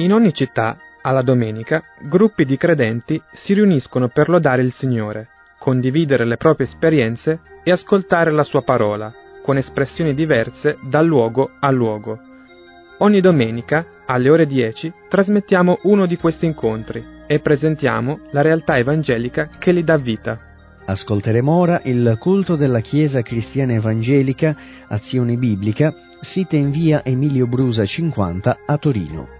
In ogni città, alla domenica, gruppi di credenti si riuniscono per lodare il Signore, condividere le proprie esperienze e ascoltare la sua parola, con espressioni diverse da luogo a luogo. Ogni domenica, alle ore 10, trasmettiamo uno di questi incontri e presentiamo la realtà evangelica che li dà vita. Ascolteremo ora il culto della Chiesa Cristiana Evangelica Azione Biblica, sita in via Emilio Brusa 50 a Torino.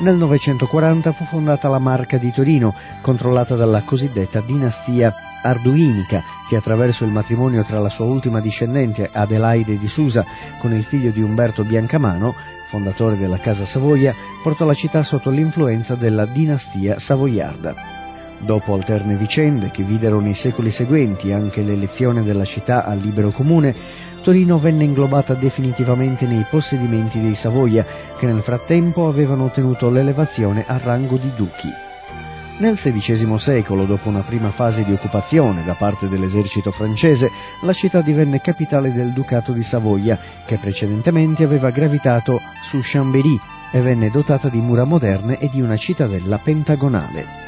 Nel 940 fu fondata la Marca di Torino, controllata dalla cosiddetta dinastia arduinica, che attraverso il matrimonio tra la sua ultima discendente Adelaide di Susa con il figlio di Umberto Biancamano, fondatore della Casa Savoia, portò la città sotto l'influenza della dinastia savoiarda. Dopo alterne vicende che videro nei secoli seguenti anche l'elezione della città al libero comune, Torino venne inglobata definitivamente nei possedimenti dei Savoia, che nel frattempo avevano ottenuto l'elevazione al rango di duchi. Nel XVI secolo, dopo una prima fase di occupazione da parte dell'esercito francese, la città divenne capitale del Ducato di Savoia, che precedentemente aveva gravitato su Chambéry e venne dotata di mura moderne e di una cittadella pentagonale.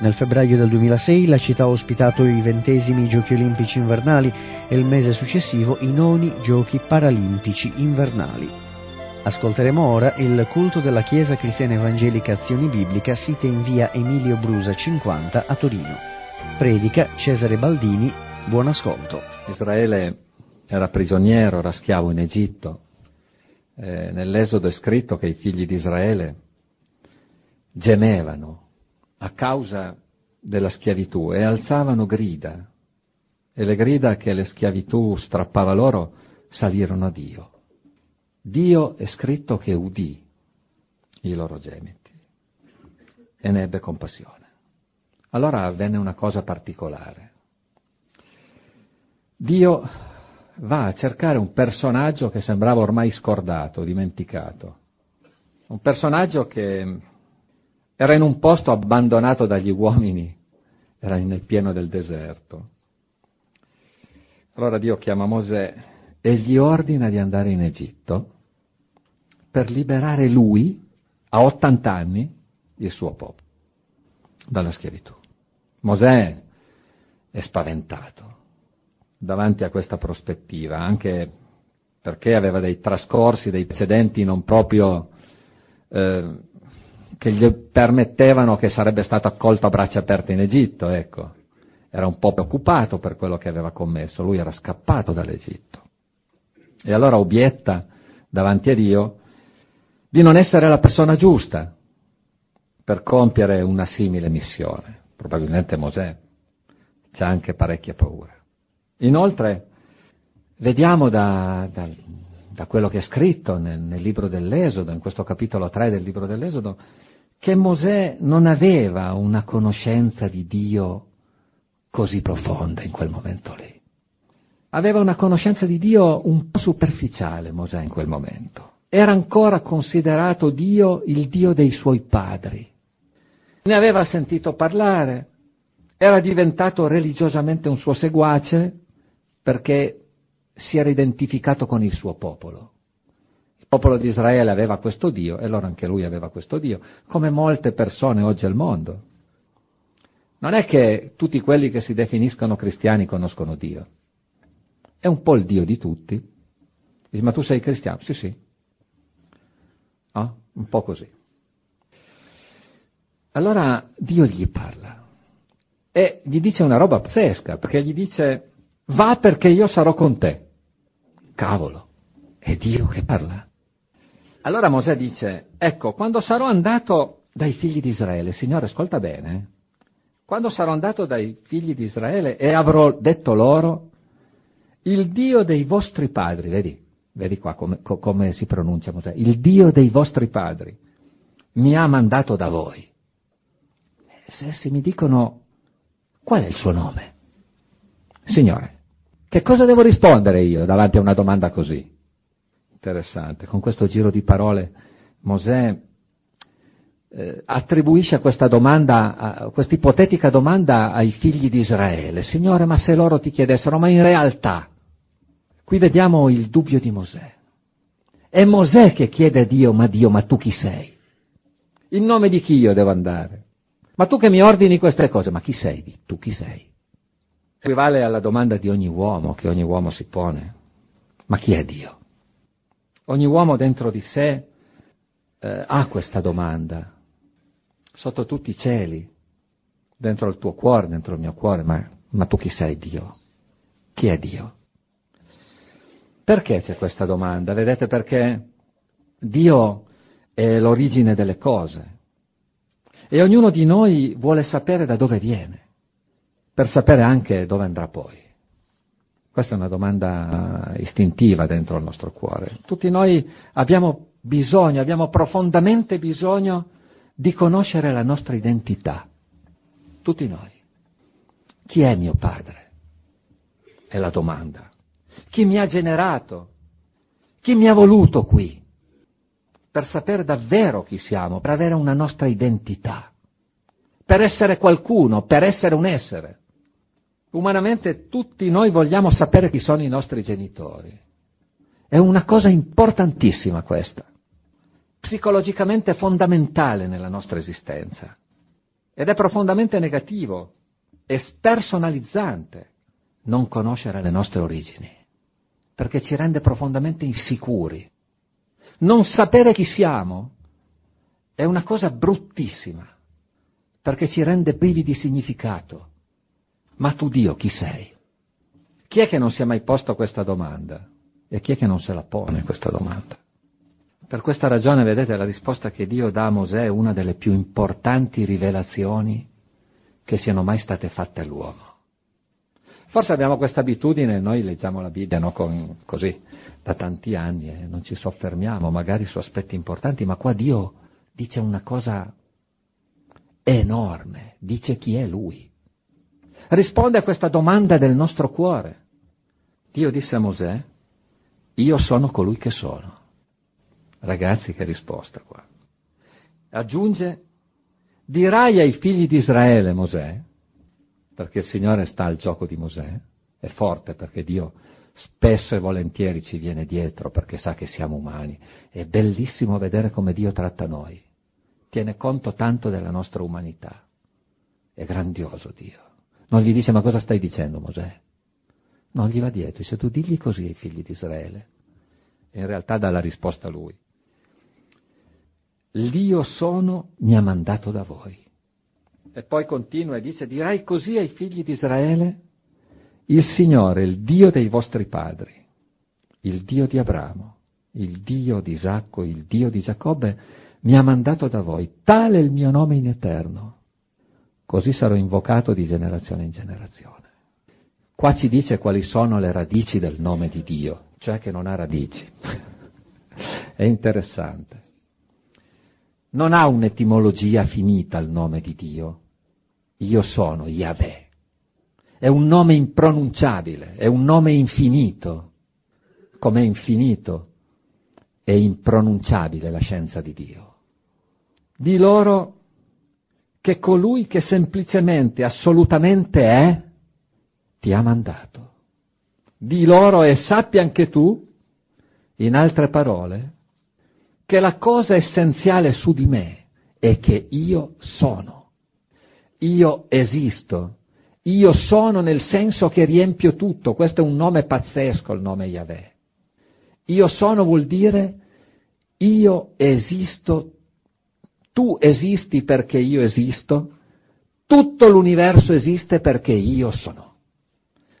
Nel febbraio del 2006 la città ha ospitato i ventesimi Giochi olimpici invernali e il mese successivo i noni Giochi paralimpici invernali. Ascolteremo ora il culto della Chiesa Cristiana Evangelica Azioni Biblica sita in via Emilio Brusa 50 a Torino. Predica Cesare Baldini, buon ascolto. Israele era prigioniero, era schiavo in Egitto. Eh, nell'Esodo è scritto che i figli di Israele gemevano a causa della schiavitù e alzavano grida e le grida che le schiavitù strappava loro salirono a Dio. Dio è scritto che udì i loro gemiti e ne ebbe compassione. Allora avvenne una cosa particolare. Dio va a cercare un personaggio che sembrava ormai scordato, dimenticato, un personaggio che era in un posto abbandonato dagli uomini, era nel pieno del deserto. Allora Dio chiama Mosè e gli ordina di andare in Egitto per liberare lui, a 80 anni, il suo popolo dalla schiavitù. Mosè è spaventato davanti a questa prospettiva, anche perché aveva dei trascorsi, dei precedenti non proprio eh, che gli permettevano che sarebbe stato accolto a braccia aperte in Egitto, ecco. Era un po' preoccupato per quello che aveva commesso, lui era scappato dall'Egitto. E allora obietta davanti a Dio di non essere la persona giusta per compiere una simile missione. Probabilmente Mosè c'ha anche parecchia paura. Inoltre, vediamo da, da, da quello che è scritto nel, nel libro dell'Esodo, in questo capitolo 3 del libro dell'Esodo, che Mosè non aveva una conoscenza di Dio così profonda in quel momento lì. Aveva una conoscenza di Dio un po' superficiale Mosè in quel momento. Era ancora considerato Dio il Dio dei suoi padri. Ne aveva sentito parlare, era diventato religiosamente un suo seguace perché si era identificato con il suo popolo. Il popolo di Israele aveva questo Dio e allora anche lui aveva questo Dio, come molte persone oggi al mondo. Non è che tutti quelli che si definiscono cristiani conoscono Dio. È un po' il Dio di tutti. Dici, ma tu sei cristiano? Sì, sì. Oh, un po' così. Allora Dio gli parla e gli dice una roba pazzesca, perché gli dice va perché io sarò con te. Cavolo, è Dio che parla. Allora Mosè dice, ecco, quando sarò andato dai figli di Israele, Signore, ascolta bene, quando sarò andato dai figli di Israele e avrò detto loro, il Dio dei vostri padri, vedi, vedi qua come, come si pronuncia Mosè, il Dio dei vostri padri mi ha mandato da voi. Se essi mi dicono, qual è il suo nome? Signore, che cosa devo rispondere io davanti a una domanda così? Interessante, con questo giro di parole Mosè eh, attribuisce questa domanda, questa ipotetica domanda ai figli di Israele. Signore, ma se loro ti chiedessero, ma in realtà, qui vediamo il dubbio di Mosè. È Mosè che chiede a Dio, ma Dio, ma tu chi sei? In nome di chi io devo andare? Ma tu che mi ordini queste cose, ma chi sei? Tu chi sei? Equivale alla domanda di ogni uomo che ogni uomo si pone. Ma chi è Dio? Ogni uomo dentro di sé eh, ha questa domanda, sotto tutti i cieli, dentro il tuo cuore, dentro il mio cuore, ma, ma tu chi sei Dio? Chi è Dio? Perché c'è questa domanda? Vedete perché Dio è l'origine delle cose e ognuno di noi vuole sapere da dove viene per sapere anche dove andrà poi. Questa è una domanda istintiva dentro il nostro cuore. Tutti noi abbiamo bisogno, abbiamo profondamente bisogno di conoscere la nostra identità. Tutti noi. Chi è mio padre? È la domanda. Chi mi ha generato? Chi mi ha voluto qui? Per sapere davvero chi siamo, per avere una nostra identità, per essere qualcuno, per essere un essere. Umanamente tutti noi vogliamo sapere chi sono i nostri genitori. È una cosa importantissima questa, psicologicamente fondamentale nella nostra esistenza. Ed è profondamente negativo e spersonalizzante non conoscere le nostre origini, perché ci rende profondamente insicuri. Non sapere chi siamo è una cosa bruttissima, perché ci rende privi di significato. Ma tu Dio chi sei? Chi è che non si è mai posto questa domanda? E chi è che non se la pone questa domanda? Per questa ragione, vedete, la risposta che Dio dà a Mosè è una delle più importanti rivelazioni che siano mai state fatte all'uomo. Forse abbiamo questa abitudine, noi leggiamo la Bibbia no, con, così da tanti anni e non ci soffermiamo magari su aspetti importanti, ma qua Dio dice una cosa enorme, dice chi è Lui. Risponde a questa domanda del nostro cuore. Dio disse a Mosè, io sono colui che sono. Ragazzi, che risposta qua. Aggiunge, dirai ai figli di Israele, Mosè, perché il Signore sta al gioco di Mosè, è forte perché Dio spesso e volentieri ci viene dietro perché sa che siamo umani. È bellissimo vedere come Dio tratta noi, tiene conto tanto della nostra umanità. È grandioso Dio. Non gli dice ma cosa stai dicendo Mosè? Non gli va dietro, dice tu digli così ai figli di Israele. E in realtà dà la risposta a lui. L'io sono mi ha mandato da voi. E poi continua e dice, dirai così ai figli di Israele, il Signore, il Dio dei vostri padri, il Dio di Abramo, il Dio di Isacco, il Dio di Giacobbe, mi ha mandato da voi, tale è il mio nome in eterno, così sarò invocato di generazione in generazione. Qua ci dice quali sono le radici del nome di Dio, cioè che non ha radici. è interessante. Non ha un'etimologia finita il nome di Dio, io sono Yahweh. È un nome impronunciabile, è un nome infinito. Com'è infinito è impronunciabile la scienza di Dio. Di loro che colui che semplicemente, assolutamente è, ti ha mandato. Di loro e sappi anche tu, in altre parole, che la cosa essenziale su di me è che io sono io esisto, io sono nel senso che riempio tutto, questo è un nome pazzesco, il nome Yahweh. Io sono vuol dire io esisto, tu esisti perché io esisto, tutto l'universo esiste perché io sono.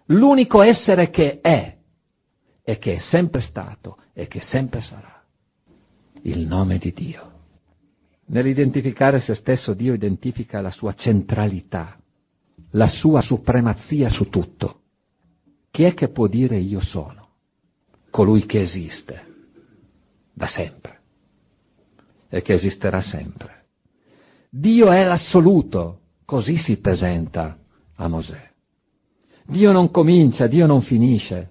L'unico essere che è e che è sempre stato e che sempre sarà. Il nome di Dio. Nell'identificare se stesso Dio identifica la sua centralità, la sua supremazia su tutto. Chi è che può dire io sono? Colui che esiste da sempre e che esisterà sempre. Dio è l'assoluto, così si presenta a Mosè. Dio non comincia, Dio non finisce.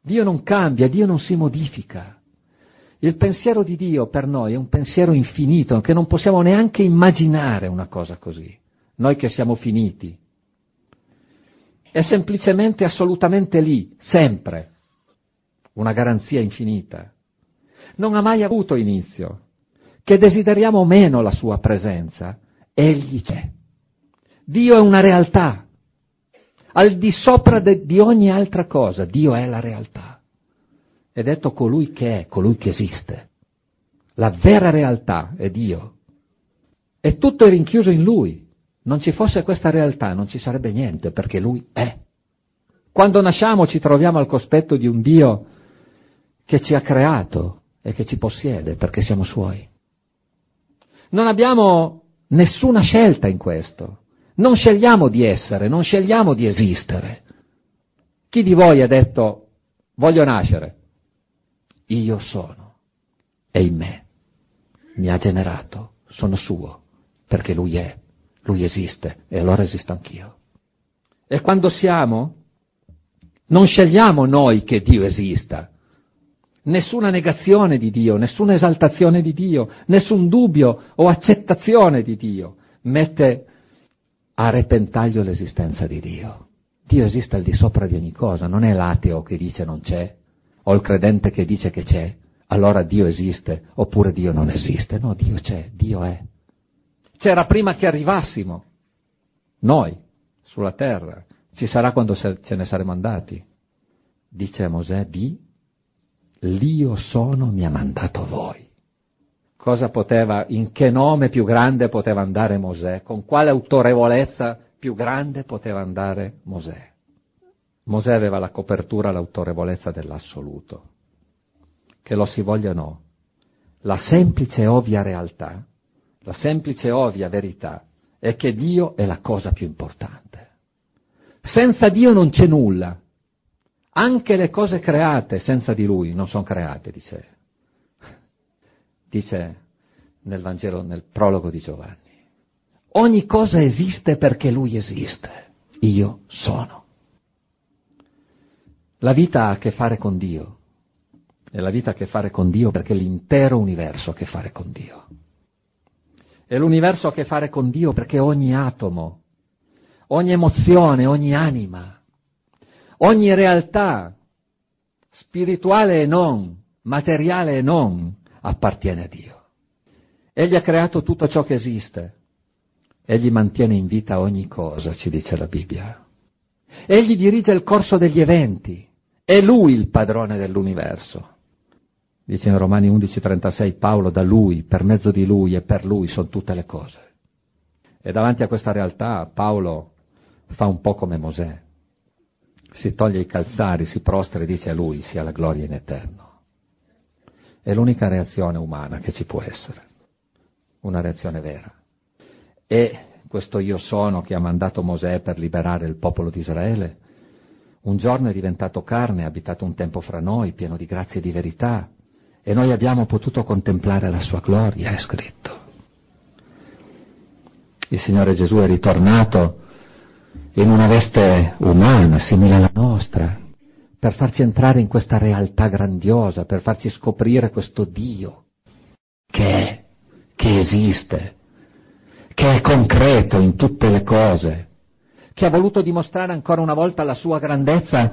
Dio non cambia, Dio non si modifica. Il pensiero di Dio per noi è un pensiero infinito, che non possiamo neanche immaginare una cosa così, noi che siamo finiti. È semplicemente assolutamente lì, sempre, una garanzia infinita. Non ha mai avuto inizio. Che desideriamo meno la sua presenza, egli c'è. Dio è una realtà. Al di sopra de, di ogni altra cosa, Dio è la realtà è detto colui che è, colui che esiste. La vera realtà è Dio. E tutto è rinchiuso in Lui. Non ci fosse questa realtà non ci sarebbe niente perché Lui è. Quando nasciamo ci troviamo al cospetto di un Dio che ci ha creato e che ci possiede perché siamo Suoi. Non abbiamo nessuna scelta in questo. Non scegliamo di essere, non scegliamo di esistere. Chi di voi ha detto voglio nascere? io sono, è in me, mi ha generato, sono suo, perché lui è, lui esiste e allora esisto anch'io. E quando siamo, non scegliamo noi che Dio esista, nessuna negazione di Dio, nessuna esaltazione di Dio, nessun dubbio o accettazione di Dio mette a repentaglio l'esistenza di Dio. Dio esiste al di sopra di ogni cosa, non è l'ateo che dice non c'è, o il credente che dice che c'è, allora Dio esiste, oppure Dio non esiste. No, Dio c'è, Dio è. C'era prima che arrivassimo, noi, sulla terra, ci sarà quando ce ne saremo andati. Dice Mosè, di, l'io sono mi ha mandato voi. Cosa poteva, in che nome più grande poteva andare Mosè? Con quale autorevolezza più grande poteva andare Mosè? Mosè aveva la copertura, l'autorevolezza dell'assoluto. Che lo si voglia o no, la semplice e ovvia realtà, la semplice e ovvia verità è che Dio è la cosa più importante. Senza Dio non c'è nulla. Anche le cose create senza di Lui non sono create, dice dice nel Vangelo, nel prologo di Giovanni. Ogni cosa esiste perché Lui esiste. Io sono. La vita ha a che fare con Dio. E la vita ha a che fare con Dio perché l'intero universo ha a che fare con Dio. E l'universo ha a che fare con Dio perché ogni atomo, ogni emozione, ogni anima, ogni realtà, spirituale e non, materiale e non, appartiene a Dio. Egli ha creato tutto ciò che esiste. Egli mantiene in vita ogni cosa, ci dice la Bibbia. Egli dirige il corso degli eventi. È lui il padrone dell'universo. Dice in Romani 11:36 Paolo, da lui, per mezzo di lui e per lui sono tutte le cose. E davanti a questa realtà Paolo fa un po' come Mosè. Si toglie i calzari, si prostra e dice a lui sia la gloria in eterno. È l'unica reazione umana che ci può essere, una reazione vera. E questo io sono che ha mandato Mosè per liberare il popolo di Israele, un giorno è diventato carne, ha abitato un tempo fra noi, pieno di grazia e di verità, e noi abbiamo potuto contemplare la sua gloria, è scritto. Il Signore Gesù è ritornato in una veste umana, simile alla nostra, per farci entrare in questa realtà grandiosa, per farci scoprire questo Dio che è, che esiste, che è concreto in tutte le cose, che ha voluto dimostrare ancora una volta la sua grandezza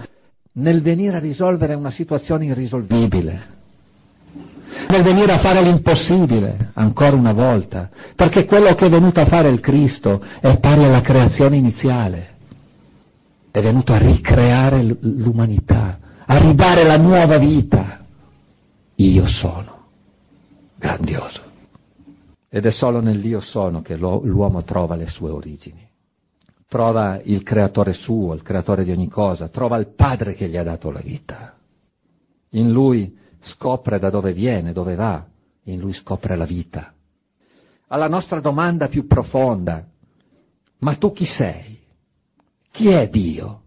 nel venire a risolvere una situazione irrisolvibile, nel venire a fare l'impossibile ancora una volta, perché quello che è venuto a fare il Cristo è pari alla creazione iniziale è venuto a ricreare l'umanità, a ridare la nuova vita. Io sono. Grandioso. Ed è solo nell'io sono che l'uomo trova le sue origini. Trova il creatore suo, il creatore di ogni cosa, trova il padre che gli ha dato la vita. In lui scopre da dove viene, dove va, in lui scopre la vita. Alla nostra domanda più profonda, ma tu chi sei? Chi è Dio?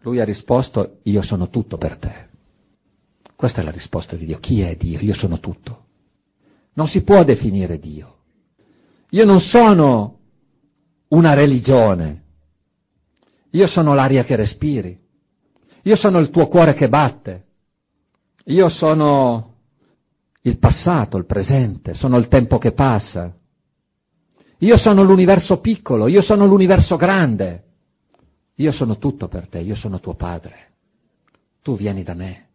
Lui ha risposto, io sono tutto per te. Questa è la risposta di Dio. Chi è Dio? Io sono tutto. Non si può definire Dio. Io non sono una religione. Io sono l'aria che respiri. Io sono il tuo cuore che batte. Io sono il passato, il presente, sono il tempo che passa. Io sono l'universo piccolo, io sono l'universo grande. Io sono tutto per te, io sono tuo padre. Tu vieni da me.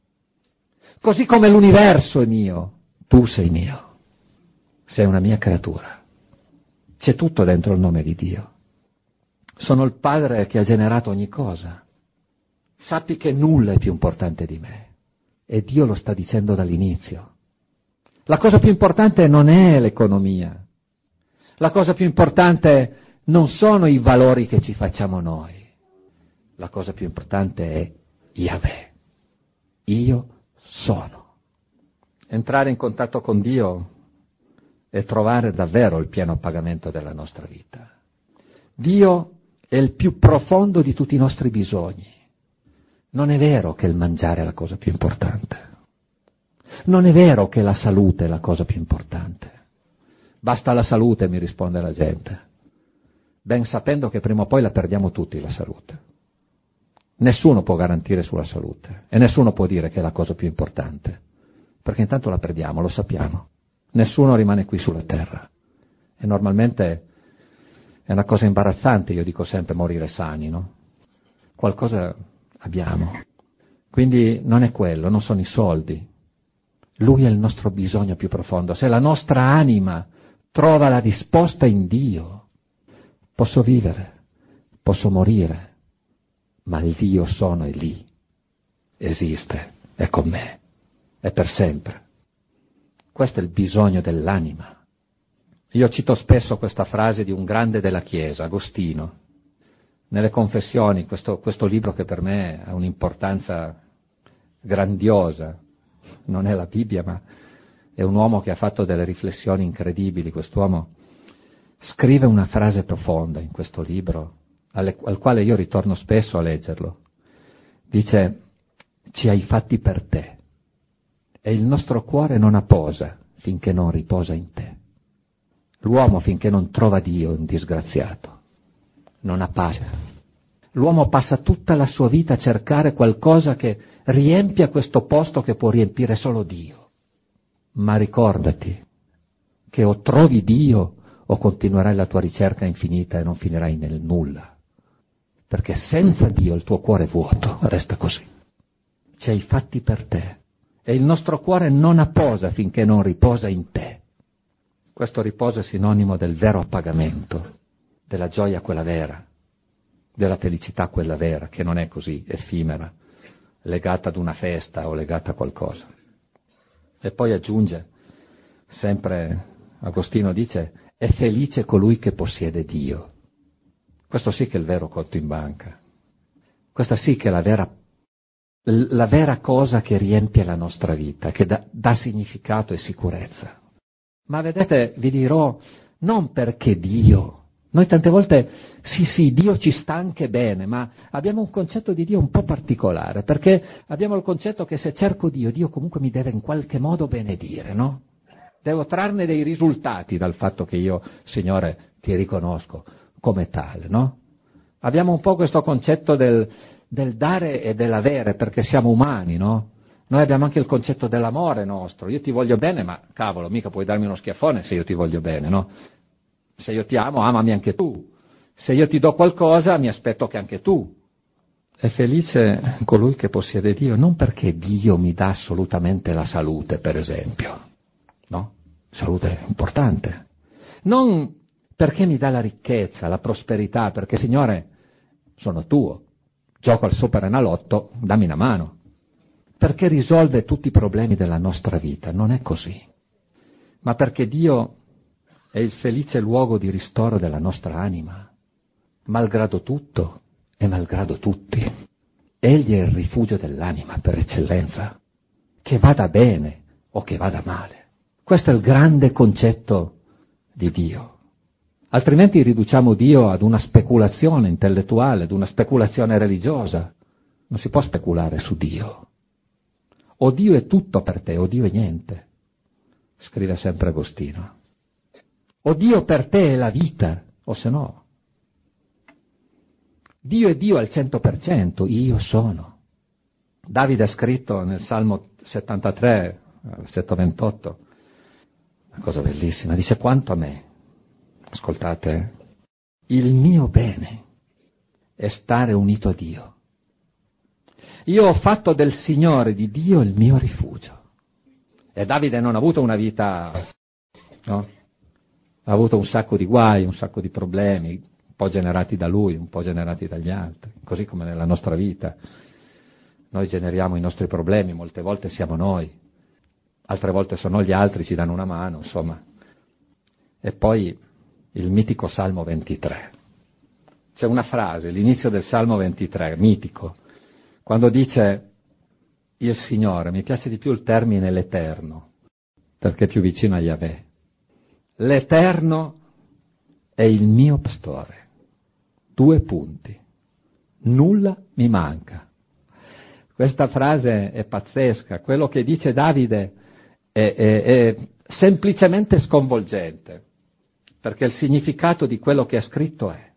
Così come l'universo è mio, tu sei mio. Sei una mia creatura. C'è tutto dentro il nome di Dio. Sono il padre che ha generato ogni cosa. Sappi che nulla è più importante di me. E Dio lo sta dicendo dall'inizio. La cosa più importante non è l'economia, la cosa più importante non sono i valori che ci facciamo noi. La cosa più importante è Yahweh. Io sono. Entrare in contatto con Dio è trovare davvero il pieno pagamento della nostra vita. Dio è il più profondo di tutti i nostri bisogni. Non è vero che il mangiare è la cosa più importante. Non è vero che la salute è la cosa più importante. Basta la salute, mi risponde la gente, ben sapendo che prima o poi la perdiamo tutti la salute. Nessuno può garantire sulla salute e nessuno può dire che è la cosa più importante, perché intanto la perdiamo, lo sappiamo. Nessuno rimane qui sulla terra e normalmente È una cosa imbarazzante, io dico sempre, morire sani, no? Qualcosa abbiamo. Quindi non è quello, non sono i soldi. Lui è il nostro bisogno più profondo. Se la nostra anima trova la risposta in Dio, posso vivere, posso morire, ma il Dio sono è lì, esiste, è con me, è per sempre. Questo è il bisogno dell'anima. Io cito spesso questa frase di un grande della Chiesa, Agostino, nelle confessioni, questo, questo libro che per me ha un'importanza grandiosa, non è la Bibbia, ma è un uomo che ha fatto delle riflessioni incredibili, quest'uomo scrive una frase profonda in questo libro, alle, al quale io ritorno spesso a leggerlo. Dice, ci hai fatti per te e il nostro cuore non apposa finché non riposa in te. L'uomo finché non trova Dio è un disgraziato, non ha pace. L'uomo passa tutta la sua vita a cercare qualcosa che riempia questo posto che può riempire solo Dio. Ma ricordati che o trovi Dio o continuerai la tua ricerca infinita e non finirai nel nulla. Perché senza Dio il tuo cuore è vuoto, resta così. Ci hai fatti per te e il nostro cuore non apposa finché non riposa in te. Questo riposo è sinonimo del vero appagamento, della gioia quella vera, della felicità quella vera, che non è così effimera, legata ad una festa o legata a qualcosa. E poi aggiunge, sempre Agostino dice, è felice colui che possiede Dio. Questo sì che è il vero conto in banca. Questa sì che è la vera la vera cosa che riempie la nostra vita, che dà, dà significato e sicurezza. Ma vedete, vi dirò, non perché Dio, noi tante volte, sì sì, Dio ci sta anche bene, ma abbiamo un concetto di Dio un po' particolare, perché abbiamo il concetto che se cerco Dio, Dio comunque mi deve in qualche modo benedire, no? Devo trarne dei risultati dal fatto che io, Signore, ti riconosco come tale, no? Abbiamo un po' questo concetto del, del dare e dell'avere, perché siamo umani, no? Noi abbiamo anche il concetto dell'amore nostro. Io ti voglio bene, ma cavolo, mica puoi darmi uno schiaffone se io ti voglio bene, no? Se io ti amo, amami anche tu. Se io ti do qualcosa, mi aspetto che anche tu. È felice colui che possiede Dio, non perché Dio mi dà assolutamente la salute, per esempio, no? Salute è importante. Non perché mi dà la ricchezza, la prosperità, perché Signore, sono tuo gioco al Superenalotto, dammi una mano. Perché risolve tutti i problemi della nostra vita, non è così. Ma perché Dio è il felice luogo di ristoro della nostra anima, malgrado tutto e malgrado tutti. Egli è il rifugio dell'anima per eccellenza, che vada bene o che vada male. Questo è il grande concetto di Dio. Altrimenti riduciamo Dio ad una speculazione intellettuale, ad una speculazione religiosa. Non si può speculare su Dio. O Dio è tutto per te, o Dio è niente, scrive sempre Agostino. O Dio per te è la vita, o se no. Dio è Dio al cento per cento, io sono. Davide ha scritto nel Salmo 73, versetto 28, una cosa bellissima, dice quanto a me, ascoltate, il mio bene è stare unito a Dio. Io ho fatto del Signore di Dio il mio rifugio. E Davide non ha avuto una vita, no? Ha avuto un sacco di guai, un sacco di problemi, un po' generati da lui, un po' generati dagli altri, così come nella nostra vita. Noi generiamo i nostri problemi, molte volte siamo noi, altre volte sono gli altri, ci danno una mano, insomma. E poi il mitico Salmo 23. C'è una frase, l'inizio del Salmo 23, mitico, quando dice il Signore, mi piace di più il termine l'Eterno, perché è più vicino a Yahweh. L'Eterno è il mio pastore. Due punti. Nulla mi manca. Questa frase è pazzesca, quello che dice Davide è, è, è semplicemente sconvolgente perché il significato di quello che ha scritto è,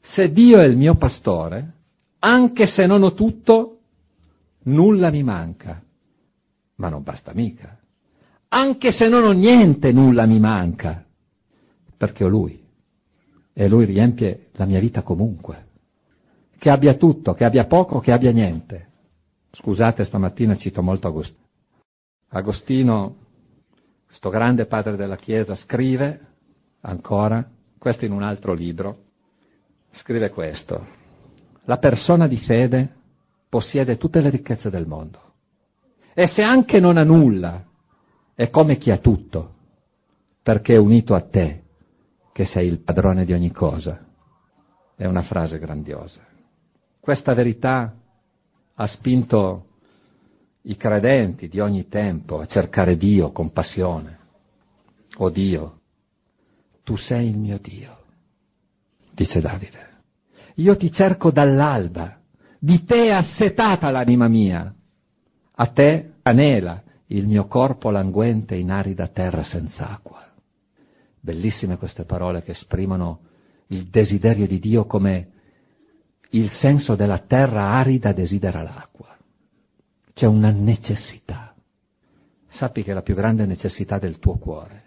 se Dio è il mio pastore, anche se non ho tutto, nulla mi manca. Ma non basta mica. Anche se non ho niente, nulla mi manca, perché ho Lui. e lui riempie la mia vita comunque. Che abbia tutto, che abbia poco, che abbia niente. Scusate, stamattina cito molto Agostino. Agostino, questo grande padre della Chiesa, scrive ancora, questo in un altro libro, scrive questo. La persona di fede possiede tutte le ricchezze del mondo. E se anche non ha nulla, è come chi ha tutto, perché è unito a te, che sei il padrone di ogni cosa. È una frase grandiosa. Questa verità ha spinto i credenti di ogni tempo a cercare Dio con passione. O oh Dio, tu sei il mio Dio, dice Davide. Io ti cerco dall'alba, di te è assetata l'anima mia, a te anela il mio corpo languente in arida terra senza acqua. Bellissime queste parole che esprimono il desiderio di Dio come il senso della terra arida desidera l'acqua. C'è una necessità. Sappi che la più grande necessità del tuo cuore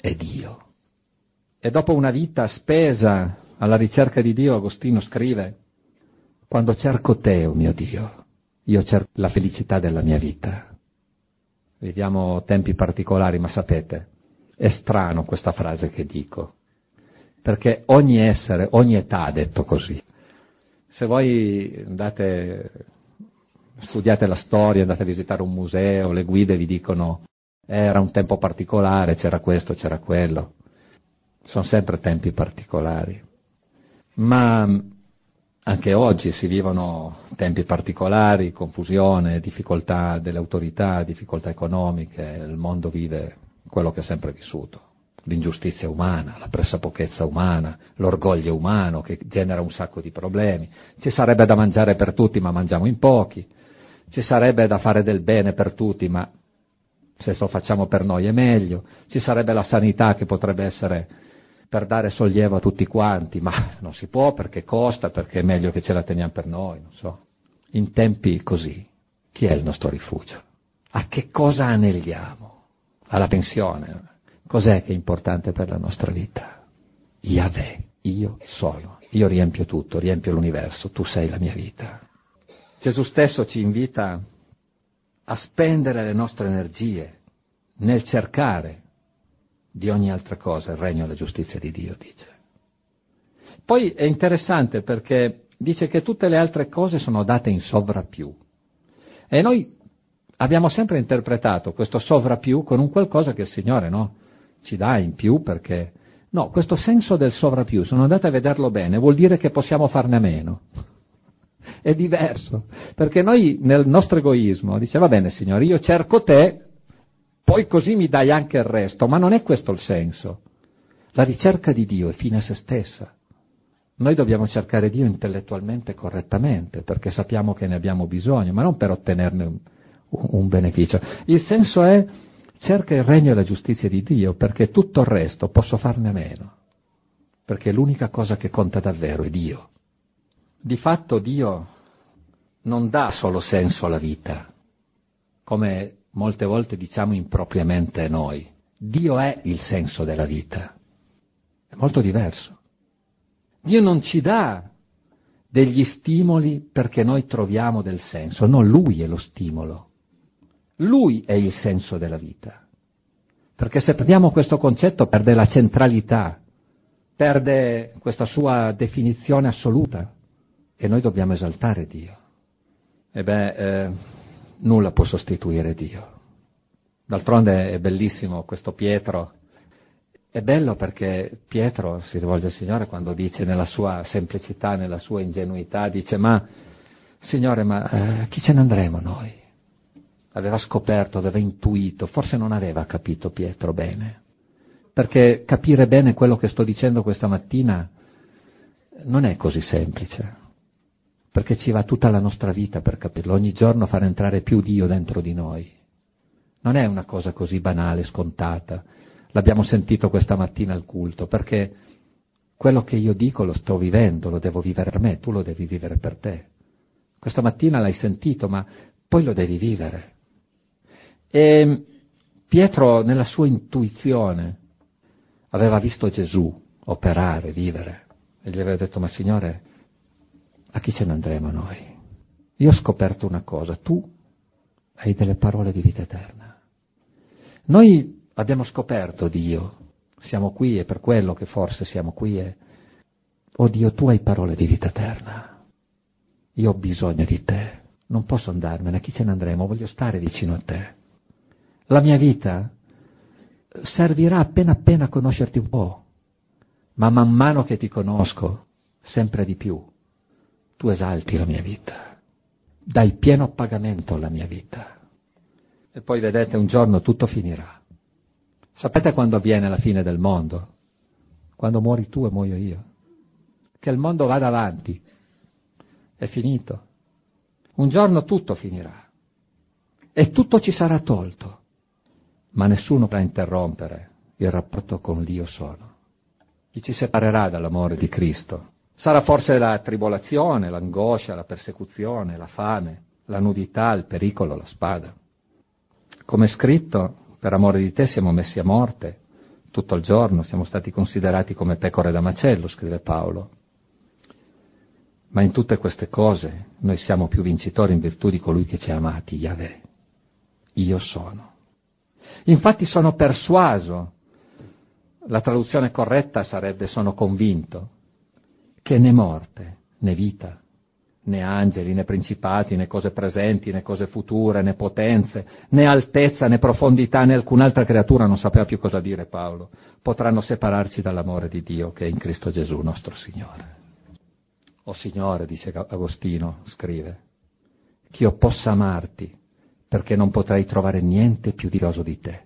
è Dio. E dopo una vita spesa alla ricerca di Dio, Agostino scrive, quando cerco te, o oh mio Dio, io cerco la felicità della mia vita. Viviamo tempi particolari, ma sapete, è strano questa frase che dico, perché ogni essere, ogni età ha detto così. Se voi andate, studiate la storia, andate a visitare un museo, le guide vi dicono era un tempo particolare, c'era questo, c'era quello. Sono sempre tempi particolari. Ma anche oggi si vivono tempi particolari, confusione, difficoltà delle autorità, difficoltà economiche, il mondo vive quello che ha sempre vissuto. L'ingiustizia umana, la pressapochezza umana, l'orgoglio umano che genera un sacco di problemi. Ci sarebbe da mangiare per tutti, ma mangiamo in pochi. Ci sarebbe da fare del bene per tutti, ma se lo facciamo per noi è meglio. Ci sarebbe la sanità che potrebbe essere per dare sollievo a tutti quanti, ma non si può perché costa, perché è meglio che ce la teniamo per noi, non so. In tempi così, chi è il nostro rifugio? A che cosa anelliamo? Alla pensione? Cos'è che è importante per la nostra vita? Yahweh, io sono, io riempio tutto, riempio l'universo, tu sei la mia vita. Gesù stesso ci invita a spendere le nostre energie nel cercare di ogni altra cosa il regno e la giustizia di Dio, dice. Poi è interessante perché dice che tutte le altre cose sono date in sovrappiù. E noi abbiamo sempre interpretato questo sovrappiù con un qualcosa che il Signore no, ci dà in più perché... No, questo senso del sovrappiù, sono andate a vederlo bene, vuol dire che possiamo farne a meno. È diverso, perché noi nel nostro egoismo dice va bene Signore, io cerco te, poi così mi dai anche il resto, ma non è questo il senso. La ricerca di Dio è fine a se stessa. Noi dobbiamo cercare Dio intellettualmente correttamente, perché sappiamo che ne abbiamo bisogno, ma non per ottenerne un, un beneficio. Il senso è cerca il regno e la giustizia di Dio, perché tutto il resto posso farne a meno, perché l'unica cosa che conta davvero è Dio. Di fatto Dio non dà solo senso alla vita, come molte volte diciamo impropriamente noi. Dio è il senso della vita. È molto diverso. Dio non ci dà degli stimoli perché noi troviamo del senso, no, Lui è lo stimolo. Lui è il senso della vita. Perché se prendiamo questo concetto perde la centralità, perde questa sua definizione assoluta e noi dobbiamo esaltare Dio. E beh, eh, nulla può sostituire Dio. D'altronde è bellissimo questo Pietro. È bello perché Pietro si rivolge al Signore quando dice nella sua semplicità, nella sua ingenuità, dice ma Signore, ma eh, chi ce ne andremo noi? Aveva scoperto, aveva intuito, forse non aveva capito Pietro bene. Perché capire bene quello che sto dicendo questa mattina non è così semplice perché ci va tutta la nostra vita per capirlo, ogni giorno far entrare più Dio dentro di noi. Non è una cosa così banale, scontata. L'abbiamo sentito questa mattina al culto, perché quello che io dico lo sto vivendo, lo devo vivere per me, tu lo devi vivere per te. Questa mattina l'hai sentito, ma poi lo devi vivere. E Pietro, nella sua intuizione, aveva visto Gesù, operare, vivere. E gli aveva detto, ma Signore, a chi ce ne andremo noi? Io ho scoperto una cosa, tu hai delle parole di vita eterna. Noi abbiamo scoperto Dio, siamo qui e per quello che forse siamo qui è, oh Dio, tu hai parole di vita eterna. Io ho bisogno di te, non posso andarmene, a chi ce ne andremo? Voglio stare vicino a te. La mia vita servirà appena appena a conoscerti un po', ma man mano che ti conosco, sempre di più, tu esalti la mia vita, dai pieno pagamento alla mia vita. E poi vedete, un giorno tutto finirà. Sapete quando avviene la fine del mondo? Quando muori tu e muoio io. Che il mondo vada avanti. È finito. Un giorno tutto finirà. E tutto ci sarà tolto. Ma nessuno potrà interrompere il rapporto con l'io sono. Chi ci separerà dall'amore di Cristo? Sarà forse la tribolazione, l'angoscia, la persecuzione, la fame, la nudità, il pericolo, la spada. Come scritto, per amore di te siamo messi a morte tutto il giorno, siamo stati considerati come pecore da macello, scrive Paolo. Ma in tutte queste cose noi siamo più vincitori in virtù di colui che ci ha amati, Yahweh. Io sono. Infatti sono persuaso, la traduzione corretta sarebbe sono convinto, che né morte, né vita, né angeli, né principati, né cose presenti, né cose future, né potenze, né altezza, né profondità, né alcun'altra creatura, non sapeva più cosa dire Paolo, potranno separarci dall'amore di Dio che è in Cristo Gesù nostro Signore. O Signore, dice Agostino, scrive, che io possa amarti perché non potrei trovare niente più dioso di te.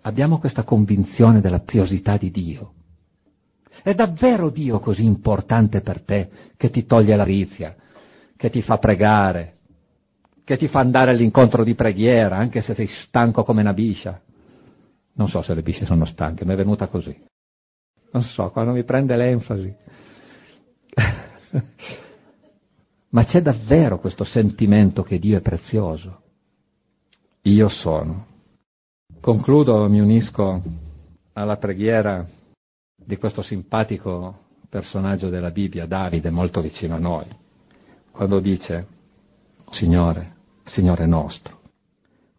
Abbiamo questa convinzione della piosità di Dio. È davvero Dio così importante per te che ti toglie la rizia, che ti fa pregare, che ti fa andare all'incontro di preghiera, anche se sei stanco come una biscia? Non so se le bisce sono stanche, mi è venuta così. Non so, quando mi prende l'enfasi. Ma c'è davvero questo sentimento che Dio è prezioso. Io sono. Concludo, mi unisco alla preghiera di questo simpatico personaggio della Bibbia, Davide, molto vicino a noi, quando dice, Signore, Signore nostro,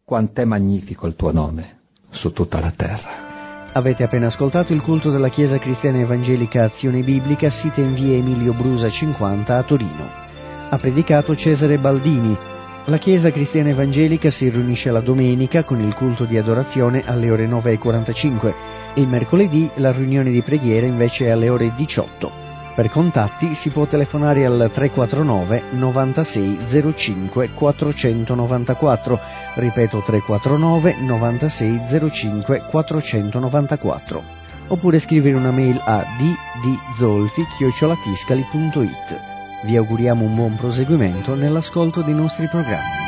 quant'è magnifico il tuo nome su tutta la terra. Avete appena ascoltato il culto della Chiesa Cristiana Evangelica Azione Biblica, sita in via Emilio Brusa 50 a Torino. Ha predicato Cesare Baldini. La Chiesa Cristiana Evangelica si riunisce la domenica con il culto di adorazione alle ore 9.45 e il mercoledì la riunione di preghiera invece è alle ore 18. Per contatti si può telefonare al 349 96 05 494, ripeto 349 96 05 494, oppure scrivere una mail a ddzolfi-tiscali.it. Vi auguriamo un buon proseguimento nell'ascolto dei nostri programmi.